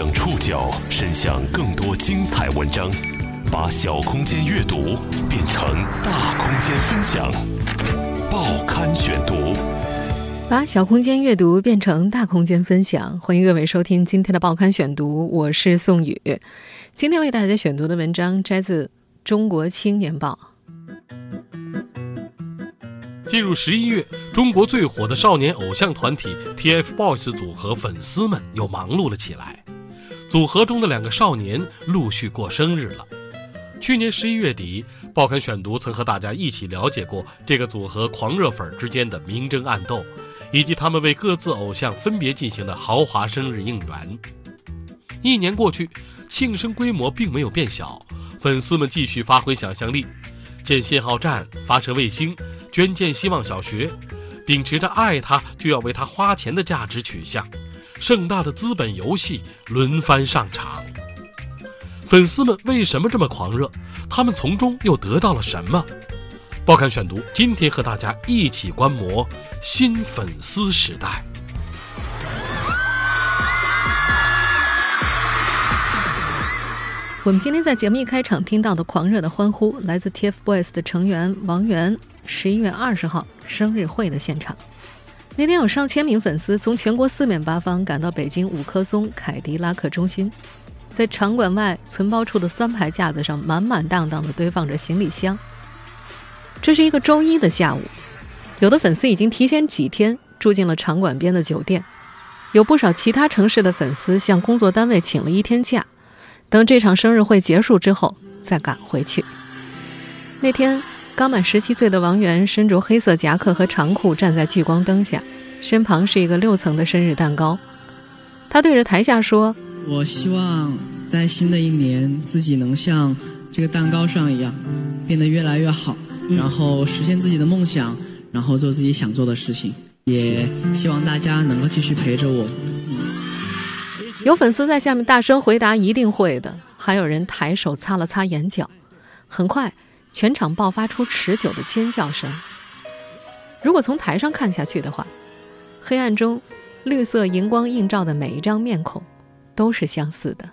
将触角伸向更多精彩文章，把小空间阅读变成大空间分享。报刊选读，把小空间阅读变成大空间分享。欢迎各位收听今天的报刊选读，我是宋宇。今天为大家选读的文章摘自《中国青年报》。进入十一月，中国最火的少年偶像团体 TFBOYS 组合粉丝们又忙碌了起来。组合中的两个少年陆续过生日了。去年十一月底，报刊选读曾和大家一起了解过这个组合狂热粉之间的明争暗斗，以及他们为各自偶像分别进行的豪华生日应援。一年过去，庆生规模并没有变小，粉丝们继续发挥想象力，建信号站，发射卫星。捐建希望小学，秉持着爱他就要为他花钱的价值取向，盛大的资本游戏轮番上场。粉丝们为什么这么狂热？他们从中又得到了什么？报刊选读，今天和大家一起观摩新粉丝时代。我们今天在节目一开场听到的狂热的欢呼，来自 TFBOYS 的成员王源。十一月二十号生日会的现场，那天有上千名粉丝从全国四面八方赶到北京五棵松凯迪拉克中心，在场馆外存包处的三排架子上满满当当的堆放着行李箱。这是一个周一的下午，有的粉丝已经提前几天住进了场馆边的酒店，有不少其他城市的粉丝向工作单位请了一天假，等这场生日会结束之后再赶回去。那天。刚满十七岁的王源身着黑色夹克和长裤，站在聚光灯下，身旁是一个六层的生日蛋糕。他对着台下说：“我希望在新的一年，自己能像这个蛋糕上一样，变得越来越好，然后实现自己的梦想，然后做自己想做的事情。也希望大家能够继续陪着我。”有粉丝在下面大声回答：“一定会的。”还有人抬手擦了擦眼角。很快。全场爆发出持久的尖叫声。如果从台上看下去的话，黑暗中绿色荧光映照的每一张面孔都是相似的。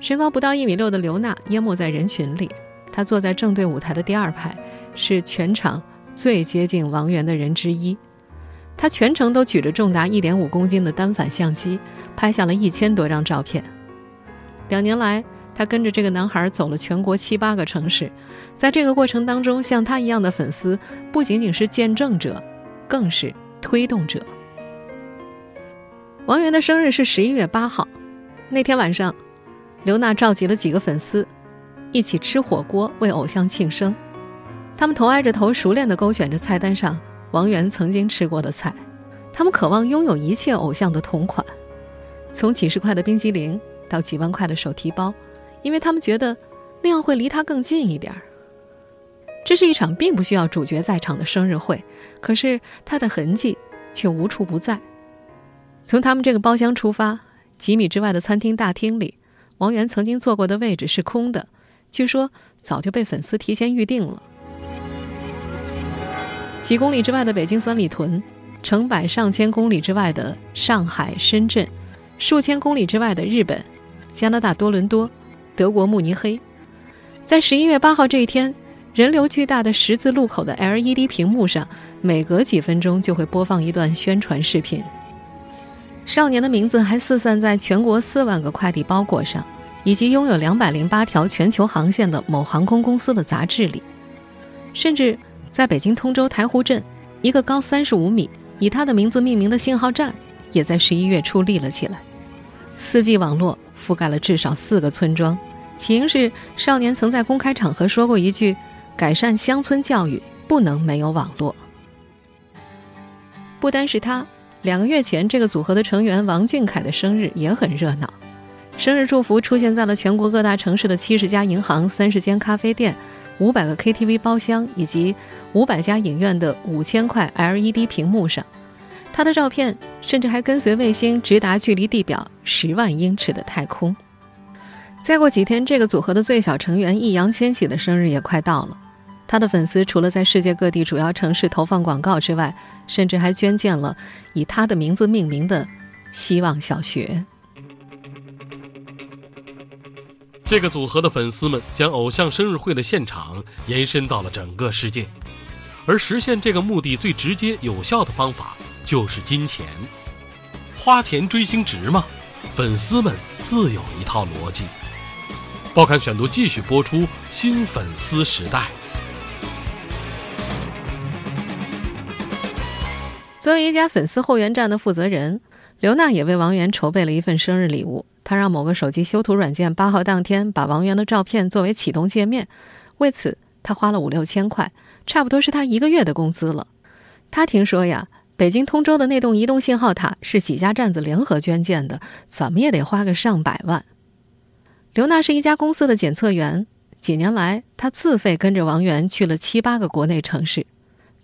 身高不到一米六的刘娜淹没在人群里，她坐在正对舞台的第二排，是全场最接近王源的人之一。她全程都举着重达一点五公斤的单反相机，拍下了一千多张照片。两年来。他跟着这个男孩走了全国七八个城市，在这个过程当中，像他一样的粉丝不仅仅是见证者，更是推动者。王源的生日是十一月八号，那天晚上，刘娜召集了几个粉丝，一起吃火锅为偶像庆生。他们头挨着头，熟练地勾选着菜单上王源曾经吃过的菜。他们渴望拥有一切偶像的同款，从几十块的冰激凌到几万块的手提包。因为他们觉得那样会离他更近一点儿。这是一场并不需要主角在场的生日会，可是他的痕迹却无处不在。从他们这个包厢出发，几米之外的餐厅大厅里，王源曾经坐过的位置是空的，据说早就被粉丝提前预定了。几公里之外的北京三里屯，成百上千公里之外的上海、深圳，数千公里之外的日本、加拿大多伦多。德国慕尼黑，在十一月八号这一天，人流巨大的十字路口的 LED 屏幕上，每隔几分钟就会播放一段宣传视频。少年的名字还四散在全国四万个快递包裹上，以及拥有两百零八条全球航线的某航空公司的杂志里。甚至在北京通州台湖镇，一个高三十五米、以他的名字命名的信号站，也在十一月初立了起来。四 G 网络。覆盖了至少四个村庄，起因是少年曾在公开场合说过一句：“改善乡村教育不能没有网络。”不单是他，两个月前这个组合的成员王俊凯的生日也很热闹，生日祝福出现在了全国各大城市的七十家银行、三十间咖啡店、五百个 KTV 包厢以及五百家影院的五千块 LED 屏幕上。他的照片甚至还跟随卫星直达距离地表十万英尺的太空。再过几天这个组合的最小成员易烊千玺的生日也快到了。他的粉丝除了在世界各地主要城市投放广告之外甚至还捐建了以他的名字命名的希望小学。这个组合的粉丝们将偶像生日会的现场延伸到了整个世界而实现这个目的最直接有效的方法就是金钱。花钱追星值吗？粉丝们自有一套逻辑。报刊选读继续播出：新粉丝时代。作为一家粉丝后援站的负责人，刘娜也为王源筹备了一份生日礼物。她让某个手机修图软件八号当天把王源的照片作为启动界面，为此她花了五六千块，差不多是她一个月的工资了。她听说呀。北京通州的那栋移动信号塔是几家站子联合捐建的，怎么也得花个上百万。刘娜是一家公司的检测员，几年来她自费跟着王源去了七八个国内城市，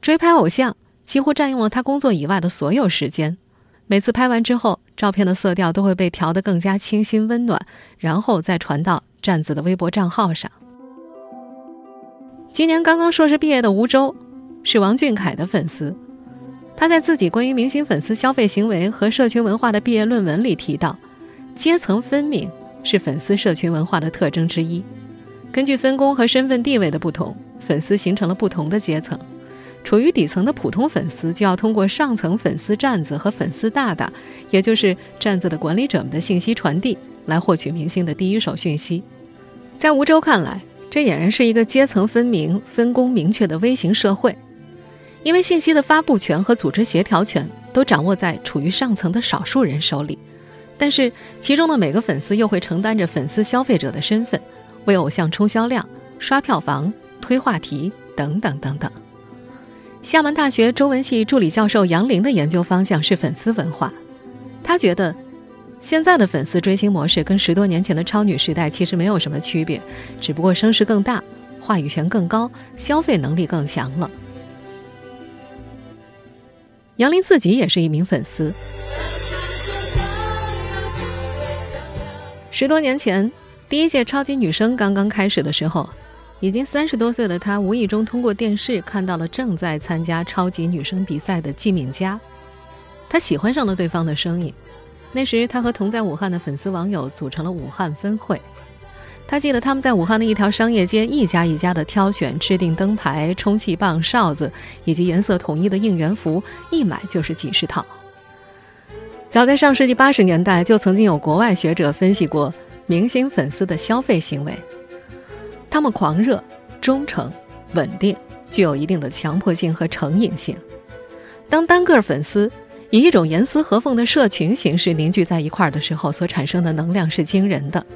追拍偶像几乎占用了她工作以外的所有时间。每次拍完之后，照片的色调都会被调得更加清新温暖，然后再传到站子的微博账号上。今年刚刚硕士毕业的吴周，是王俊凯的粉丝。他在自己关于明星粉丝消费行为和社群文化的毕业论文里提到，阶层分明是粉丝社群文化的特征之一。根据分工和身份地位的不同，粉丝形成了不同的阶层。处于底层的普通粉丝就要通过上层粉丝站子和粉丝大大，也就是站子的管理者们的信息传递，来获取明星的第一手讯息。在吴周看来，这俨然是一个阶层分明、分工明确的微型社会。因为信息的发布权和组织协调权都掌握在处于上层的少数人手里，但是其中的每个粉丝又会承担着粉丝消费者的身份，为偶像冲销量、刷票房、推话题等等等等。厦门大学中文系助理教授杨玲的研究方向是粉丝文化，他觉得现在的粉丝追星模式跟十多年前的超女时代其实没有什么区别，只不过声势更大、话语权更高、消费能力更强了。杨林自己也是一名粉丝。十多年前，第一届超级女声刚刚开始的时候，已经三十多岁的她无意中通过电视看到了正在参加超级女声比赛的季敏佳，她喜欢上了对方的声音。那时，她和同在武汉的粉丝网友组成了武汉分会。他记得他们在武汉的一条商业街，一家一家的挑选、制定灯牌、充气棒、哨子，以及颜色统一的应援服，一买就是几十套。早在上世纪八十年代，就曾经有国外学者分析过明星粉丝的消费行为：他们狂热、忠诚、稳定，具有一定的强迫性和成瘾性。当单个粉丝以一种严丝合缝的社群形式凝聚在一块儿的时候，所产生的能量是惊人的。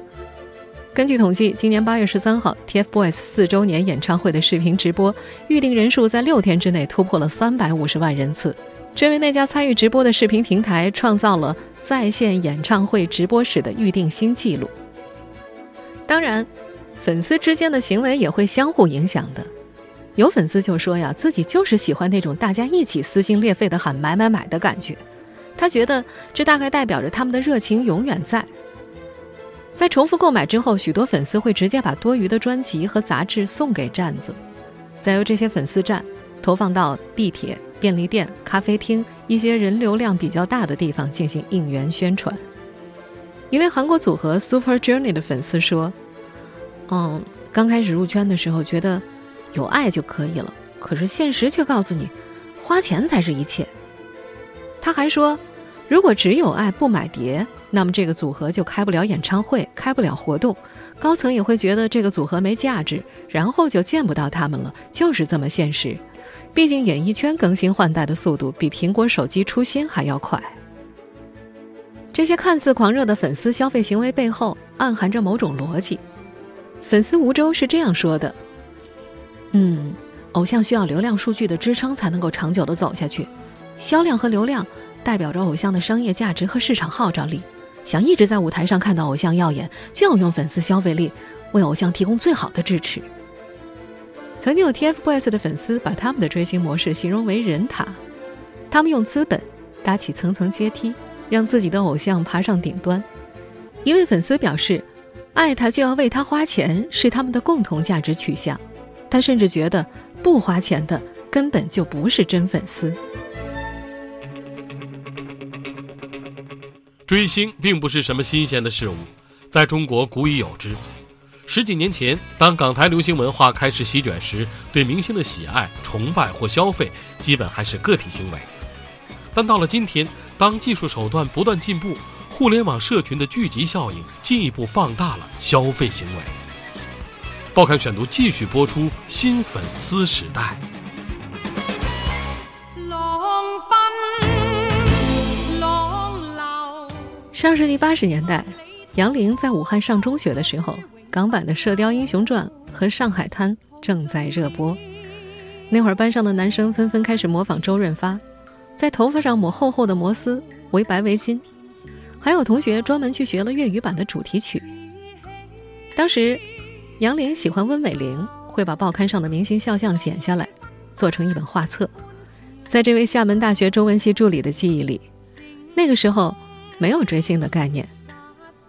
根据统计，今年八月十三号，TFBOYS 四周年演唱会的视频直播预定人数在六天之内突破了三百五十万人次，这为那家参与直播的视频平台创造了在线演唱会直播史的预定新纪录。当然，粉丝之间的行为也会相互影响的。有粉丝就说呀，自己就是喜欢那种大家一起撕心裂肺的喊买买买的感觉，他觉得这大概代表着他们的热情永远在。在重复购买之后，许多粉丝会直接把多余的专辑和杂志送给站子，再由这些粉丝站投放到地铁、便利店、咖啡厅一些人流量比较大的地方进行应援宣传。一位韩国组合 Super Journey 的粉丝说：“嗯，刚开始入圈的时候觉得有爱就可以了，可是现实却告诉你，花钱才是一切。”他还说：“如果只有爱不买碟。”那么这个组合就开不了演唱会，开不了活动，高层也会觉得这个组合没价值，然后就见不到他们了，就是这么现实。毕竟演艺圈更新换代的速度比苹果手机出新还要快。这些看似狂热的粉丝消费行为背后暗含着某种逻辑。粉丝吴周是这样说的：“嗯，偶像需要流量数据的支撑才能够长久的走下去，销量和流量代表着偶像的商业价值和市场号召力。”想一直在舞台上看到偶像耀眼，就要用粉丝消费力为偶像提供最好的支持。曾经有 TFBOYS 的粉丝把他们的追星模式形容为人塔，他们用资本搭起层层阶梯，让自己的偶像爬上顶端。一位粉丝表示，爱他就要为他花钱，是他们的共同价值取向。他甚至觉得不花钱的根本就不是真粉丝。追星并不是什么新鲜的事物，在中国古已有之。十几年前，当港台流行文化开始席卷时，对明星的喜爱、崇拜或消费，基本还是个体行为。但到了今天，当技术手段不断进步，互联网社群的聚集效应进一步放大了消费行为。报刊选读继续播出：新粉丝时代。上世纪八十年代，杨玲在武汉上中学的时候，港版的《射雕英雄传》和《上海滩》正在热播。那会儿，班上的男生纷纷开始模仿周润发，在头发上抹厚厚的摩丝，围白围巾，还有同学专门去学了粤语版的主题曲。当时，杨玲喜欢温美玲，会把报刊上的明星肖像剪下来，做成一本画册。在这位厦门大学中文系助理的记忆里，那个时候。没有追星的概念，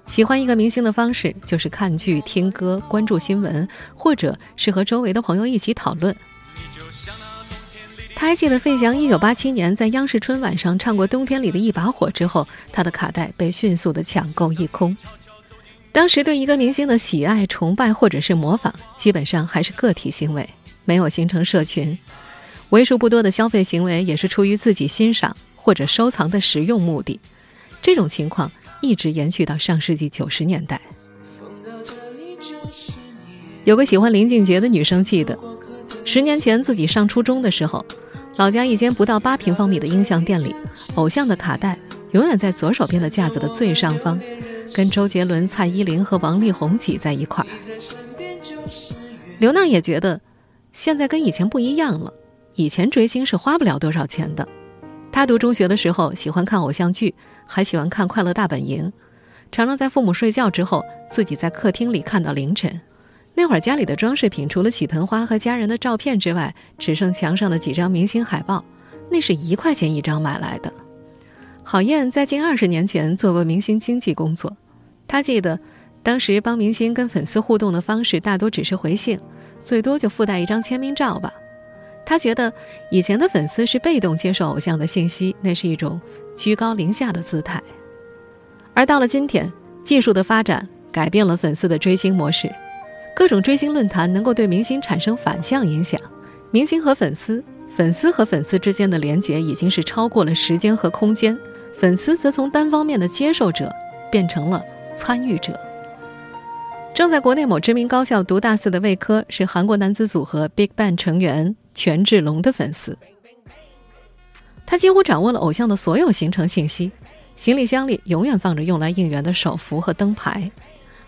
喜欢一个明星的方式就是看剧、听歌、关注新闻，或者是和周围的朋友一起讨论。他还记得费翔1987年在央视春晚上唱过《冬天里的一把火》之后，他的卡带被迅速的抢购一空。当时对一个明星的喜爱、崇拜或者是模仿，基本上还是个体行为，没有形成社群。为数不多的消费行为也是出于自己欣赏或者收藏的实用目的。这种情况一直延续到上世纪九十年代。有个喜欢林俊杰的女生记得，十年前自己上初中的时候，老家一间不到八平方米的音像店里，偶像的卡带永远在左手边的架子的最上方，跟周杰伦、蔡依林和王力宏挤在一块儿。刘娜也觉得，现在跟以前不一样了，以前追星是花不了多少钱的。他读中学的时候喜欢看偶像剧。还喜欢看《快乐大本营》，常常在父母睡觉之后，自己在客厅里看到凌晨。那会儿家里的装饰品除了洗盆花和家人的照片之外，只剩墙上的几张明星海报，那是一块钱一张买来的。郝燕在近二十年前做过明星经纪工作，她记得当时帮明星跟粉丝互动的方式大多只是回信，最多就附带一张签名照吧。他觉得以前的粉丝是被动接受偶像的信息，那是一种。居高临下的姿态，而到了今天，技术的发展改变了粉丝的追星模式，各种追星论坛能够对明星产生反向影响，明星和粉丝、粉丝和粉丝之间的连结已经是超过了时间和空间，粉丝则从单方面的接受者变成了参与者。正在国内某知名高校读大四的魏科是韩国男子组合 BigBang 成员权志龙的粉丝。他几乎掌握了偶像的所有行程信息，行李箱里永远放着用来应援的手幅和灯牌。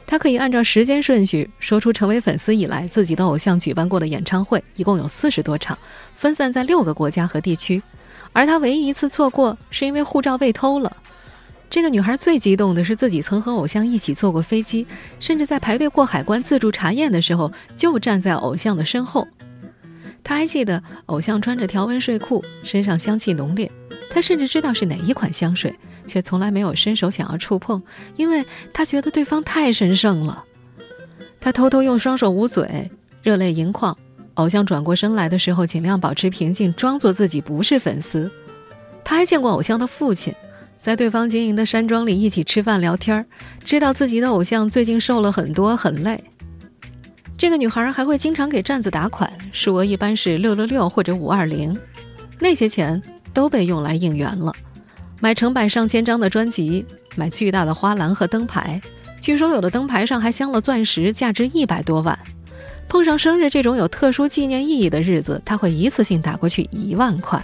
他可以按照时间顺序说出成为粉丝以来自己的偶像举办过的演唱会，一共有四十多场，分散在六个国家和地区。而他唯一一次错过是因为护照被偷了。这个女孩最激动的是自己曾和偶像一起坐过飞机，甚至在排队过海关自助查验的时候就站在偶像的身后。他还记得偶像穿着条纹睡裤，身上香气浓烈。他甚至知道是哪一款香水，却从来没有伸手想要触碰，因为他觉得对方太神圣了。他偷偷用双手捂嘴，热泪盈眶。偶像转过身来的时候，尽量保持平静，装作自己不是粉丝。他还见过偶像的父亲，在对方经营的山庄里一起吃饭聊天，知道自己的偶像最近瘦了很多，很累。这个女孩还会经常给站子打款，数额一般是六六六或者五二零，那些钱都被用来应援了，买成百上千张的专辑，买巨大的花篮和灯牌，据说有的灯牌上还镶了钻石，价值一百多万。碰上生日这种有特殊纪念意义的日子，他会一次性打过去一万块。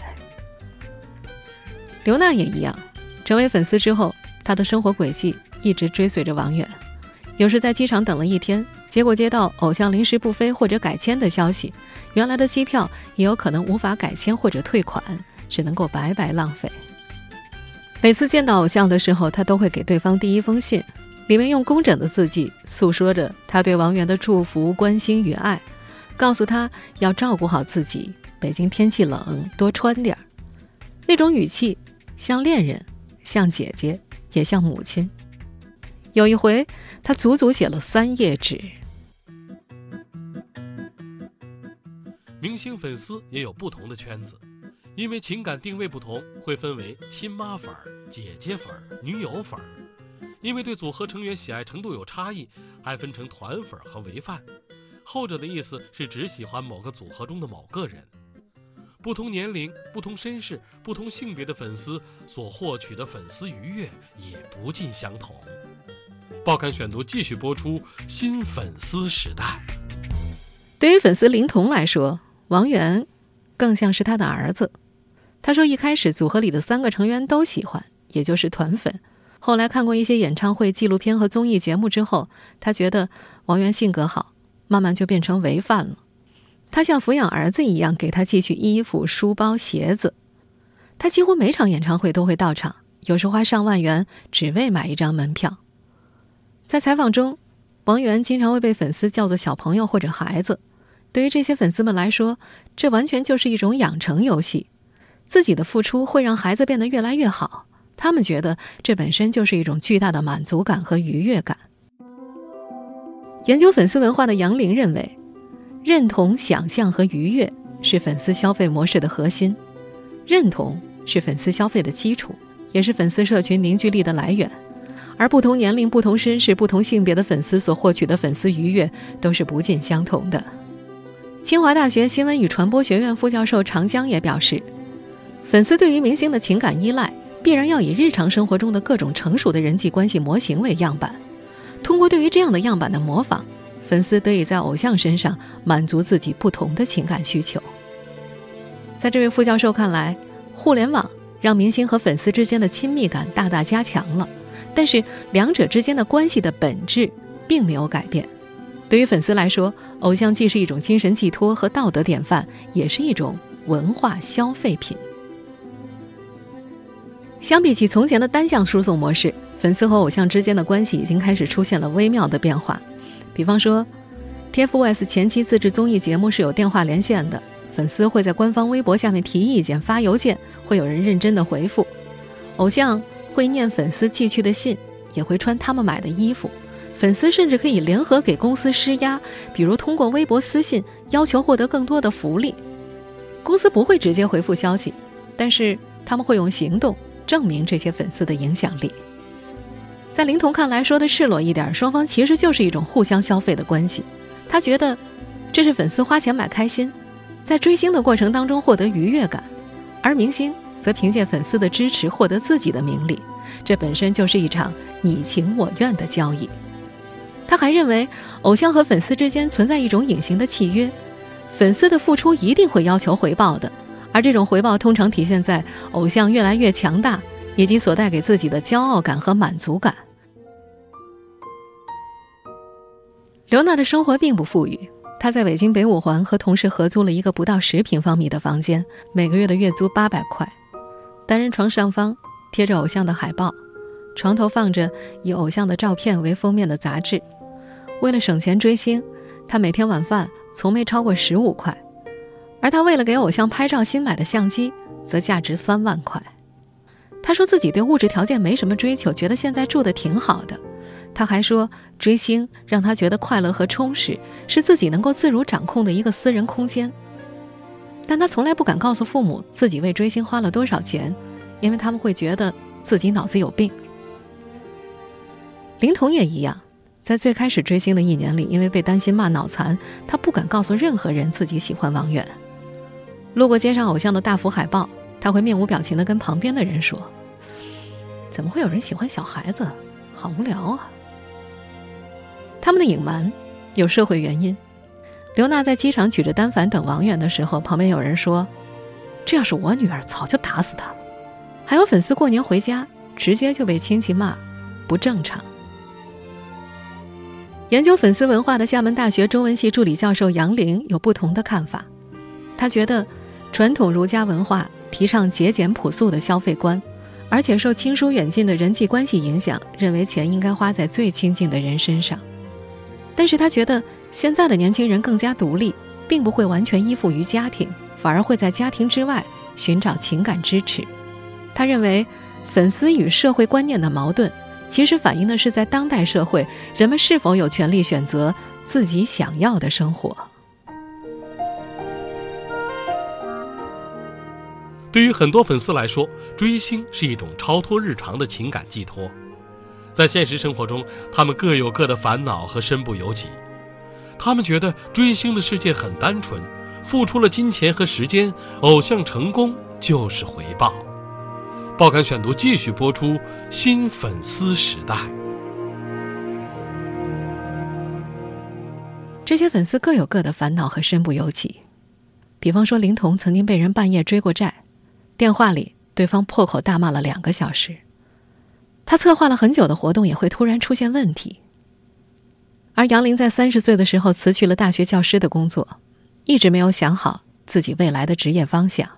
刘娜也一样，成为粉丝之后，她的生活轨迹一直追随着王源。有时在机场等了一天，结果接到偶像临时不飞或者改签的消息，原来的机票也有可能无法改签或者退款，只能够白白浪费。每次见到偶像的时候，他都会给对方第一封信，里面用工整的字迹诉说着他对王源的祝福、关心与爱，告诉他要照顾好自己，北京天气冷，多穿点儿。那种语气像恋人，像姐姐，也像母亲。有一回，他足足写了三页纸。明星粉丝也有不同的圈子，因为情感定位不同，会分为亲妈粉、姐姐粉、女友粉。因为对组合成员喜爱程度有差异，还分成团粉和唯范。后者的意思是只喜欢某个组合中的某个人。不同年龄、不同身世、不同性别的粉丝所获取的粉丝愉悦也不尽相同。报刊选读继续播出新粉丝时代。对于粉丝林童来说，王源更像是他的儿子。他说，一开始组合里的三个成员都喜欢，也就是团粉。后来看过一些演唱会、纪录片和综艺节目之后，他觉得王源性格好，慢慢就变成唯饭了。他像抚养儿子一样给他寄去衣服、书包、鞋子。他几乎每场演唱会都会到场，有时花上万元只为买一张门票。在采访中，王源经常会被粉丝叫做“小朋友”或者“孩子”。对于这些粉丝们来说，这完全就是一种养成游戏。自己的付出会让孩子变得越来越好，他们觉得这本身就是一种巨大的满足感和愉悦感。研究粉丝文化的杨玲认为，认同、想象和愉悦是粉丝消费模式的核心，认同是粉丝消费的基础，也是粉丝社群凝聚力的来源。而不同年龄、不同身世、不同性别的粉丝所获取的粉丝愉悦都是不尽相同的。清华大学新闻与传播学院副教授常江也表示。粉丝对于明星的情感依赖，必然要以日常生活中的各种成熟的人际关系模型为样板。通过对于这样的样板的模仿，粉丝得以在偶像身上满足自己不同的情感需求。在这位副教授看来，互联网让明星和粉丝之间的亲密感大大加强了，但是两者之间的关系的本质并没有改变。对于粉丝来说，偶像既是一种精神寄托和道德典范，也是一种文化消费品。相比起从前的单向输送模式，粉丝和偶像之间的关系已经开始出现了微妙的变化。比方说，TFBOYS 前期自制综艺节目是有电话连线的，粉丝会在官方微博下面提意见、发邮件，会有人认真的回复。偶像会念粉丝寄去的信，也会穿他们买的衣服。粉丝甚至可以联合给公司施压，比如通过微博私信要求获得更多的福利。公司不会直接回复消息，但是他们会用行动。证明这些粉丝的影响力，在林童看来，说的赤裸一点，双方其实就是一种互相消费的关系。他觉得，这是粉丝花钱买开心，在追星的过程当中获得愉悦感，而明星则凭借粉丝的支持获得自己的名利，这本身就是一场你情我愿的交易。他还认为，偶像和粉丝之间存在一种隐形的契约，粉丝的付出一定会要求回报的。而这种回报通常体现在偶像越来越强大，以及所带给自己的骄傲感和满足感。刘娜的生活并不富裕，她在北京北五环和同事合租了一个不到十平方米的房间，每个月的月租八百块。单人床上方贴着偶像的海报，床头放着以偶像的照片为封面的杂志。为了省钱追星，她每天晚饭从没超过十五块。而他为了给偶像拍照新买的相机，则价值三万块。他说自己对物质条件没什么追求，觉得现在住的挺好的。他还说，追星让他觉得快乐和充实，是自己能够自如掌控的一个私人空间。但他从来不敢告诉父母自己为追星花了多少钱，因为他们会觉得自己脑子有病。林童也一样，在最开始追星的一年里，因为被担心骂脑残，他不敢告诉任何人自己喜欢王源。路过街上偶像的大幅海报，他会面无表情地跟旁边的人说：“怎么会有人喜欢小孩子？好无聊啊！”他们的隐瞒有社会原因。刘娜在机场举着单反等王源的时候，旁边有人说：“这要是我女儿，早就打死他了。”还有粉丝过年回家，直接就被亲戚骂不正常。研究粉丝文化的厦门大学中文系助理教授杨玲有不同的看法，他觉得。传统儒家文化提倡节俭朴素的消费观，而且受亲疏远近的人际关系影响，认为钱应该花在最亲近的人身上。但是他觉得现在的年轻人更加独立，并不会完全依附于家庭，反而会在家庭之外寻找情感支持。他认为，粉丝与社会观念的矛盾，其实反映的是在当代社会，人们是否有权利选择自己想要的生活。对于很多粉丝来说，追星是一种超脱日常的情感寄托。在现实生活中，他们各有各的烦恼和身不由己。他们觉得追星的世界很单纯，付出了金钱和时间，偶像成功就是回报。报刊选读继续播出新粉丝时代。这些粉丝各有各的烦恼和身不由己。比方说，林童曾经被人半夜追过债，电话里对方破口大骂了两个小时。他策划了很久的活动也会突然出现问题。而杨林在三十岁的时候辞去了大学教师的工作，一直没有想好自己未来的职业方向。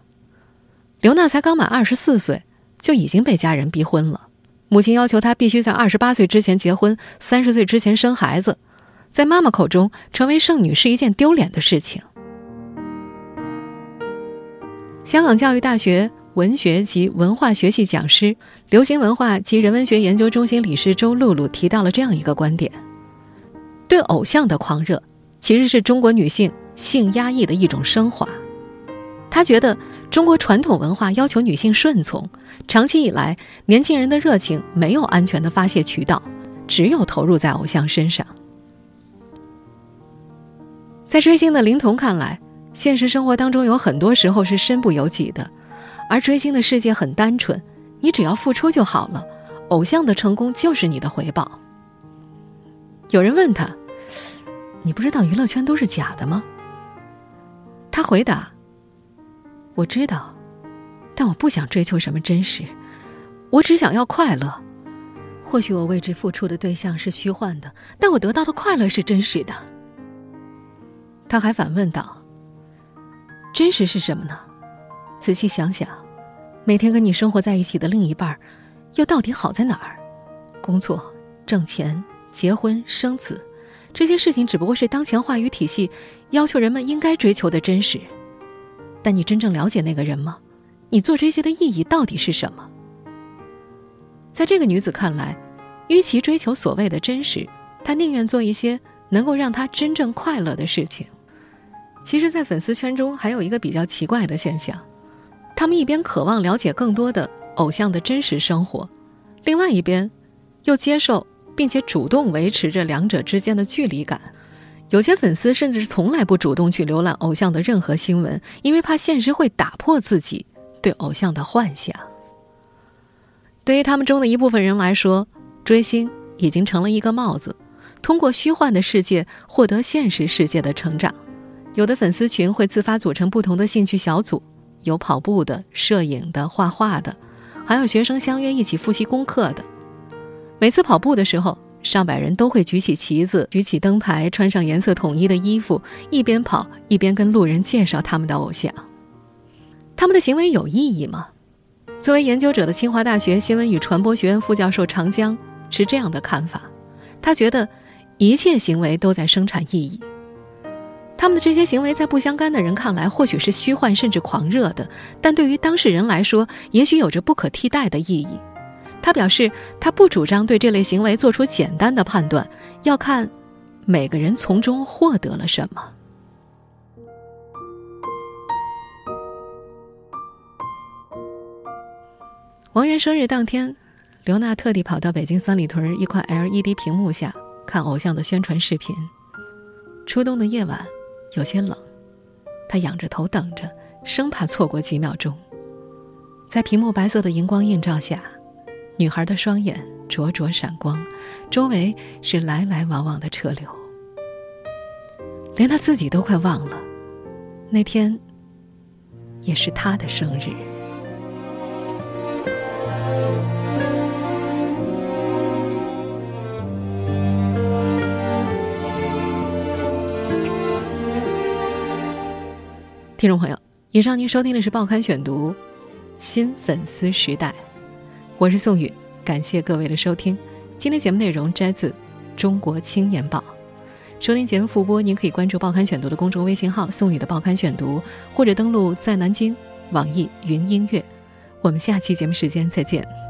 刘娜才刚满二十四岁，就已经被家人逼婚了。母亲要求她必须在二十八岁之前结婚，三十岁之前生孩子。在妈妈口中，成为剩女是一件丢脸的事情。香港教育大学文学及文化学系讲师、流行文化及人文学研究中心理事周露露提到了这样一个观点：对偶像的狂热，其实是中国女性性压抑的一种升华。他觉得，中国传统文化要求女性顺从，长期以来，年轻人的热情没有安全的发泄渠道，只有投入在偶像身上。在追星的林童看来，现实生活当中有很多时候是身不由己的，而追星的世界很单纯，你只要付出就好了，偶像的成功就是你的回报。有人问他：“你不知道娱乐圈都是假的吗？”他回答：“我知道，但我不想追求什么真实，我只想要快乐。或许我为之付出的对象是虚幻的，但我得到的快乐是真实的。”他还反问道：“真实是什么呢？仔细想想，每天跟你生活在一起的另一半，又到底好在哪儿？工作、挣钱、结婚、生子，这些事情只不过是当前话语体系要求人们应该追求的真实。但你真正了解那个人吗？你做这些的意义到底是什么？”在这个女子看来，与其追求所谓的真实，她宁愿做一些能够让她真正快乐的事情。其实，在粉丝圈中还有一个比较奇怪的现象，他们一边渴望了解更多的偶像的真实生活，另外一边又接受并且主动维持着两者之间的距离感。有些粉丝甚至是从来不主动去浏览偶像的任何新闻，因为怕现实会打破自己对偶像的幻想。对于他们中的一部分人来说，追星已经成了一个帽子，通过虚幻的世界获得现实世界的成长。有的粉丝群会自发组成不同的兴趣小组，有跑步的、摄影的、画画的，还有学生相约一起复习功课的。每次跑步的时候，上百人都会举起旗子、举起灯牌，穿上颜色统一的衣服，一边跑一边跟路人介绍他们的偶像。他们的行为有意义吗？作为研究者的清华大学新闻与传播学院副教授长江持这样的看法，他觉得一切行为都在生产意义。他们的这些行为，在不相干的人看来，或许是虚幻甚至狂热的，但对于当事人来说，也许有着不可替代的意义。他表示，他不主张对这类行为做出简单的判断，要看每个人从中获得了什么。王源生日当天，刘娜特地跑到北京三里屯一块 LED 屏幕下看偶像的宣传视频。初冬的夜晚。有些冷，他仰着头等着，生怕错过几秒钟。在屏幕白色的荧光映照下，女孩的双眼灼灼闪光，周围是来来往往的车流。连他自己都快忘了，那天也是他的生日。听众朋友，以上您收听的是《报刊选读》，新粉丝时代，我是宋宇，感谢各位的收听。今天节目内容摘自《中国青年报》，收听节目复播，您可以关注《报刊选读》的公众微信号“宋宇的报刊选读”，或者登录在南京网易云音乐。我们下期节目时间再见。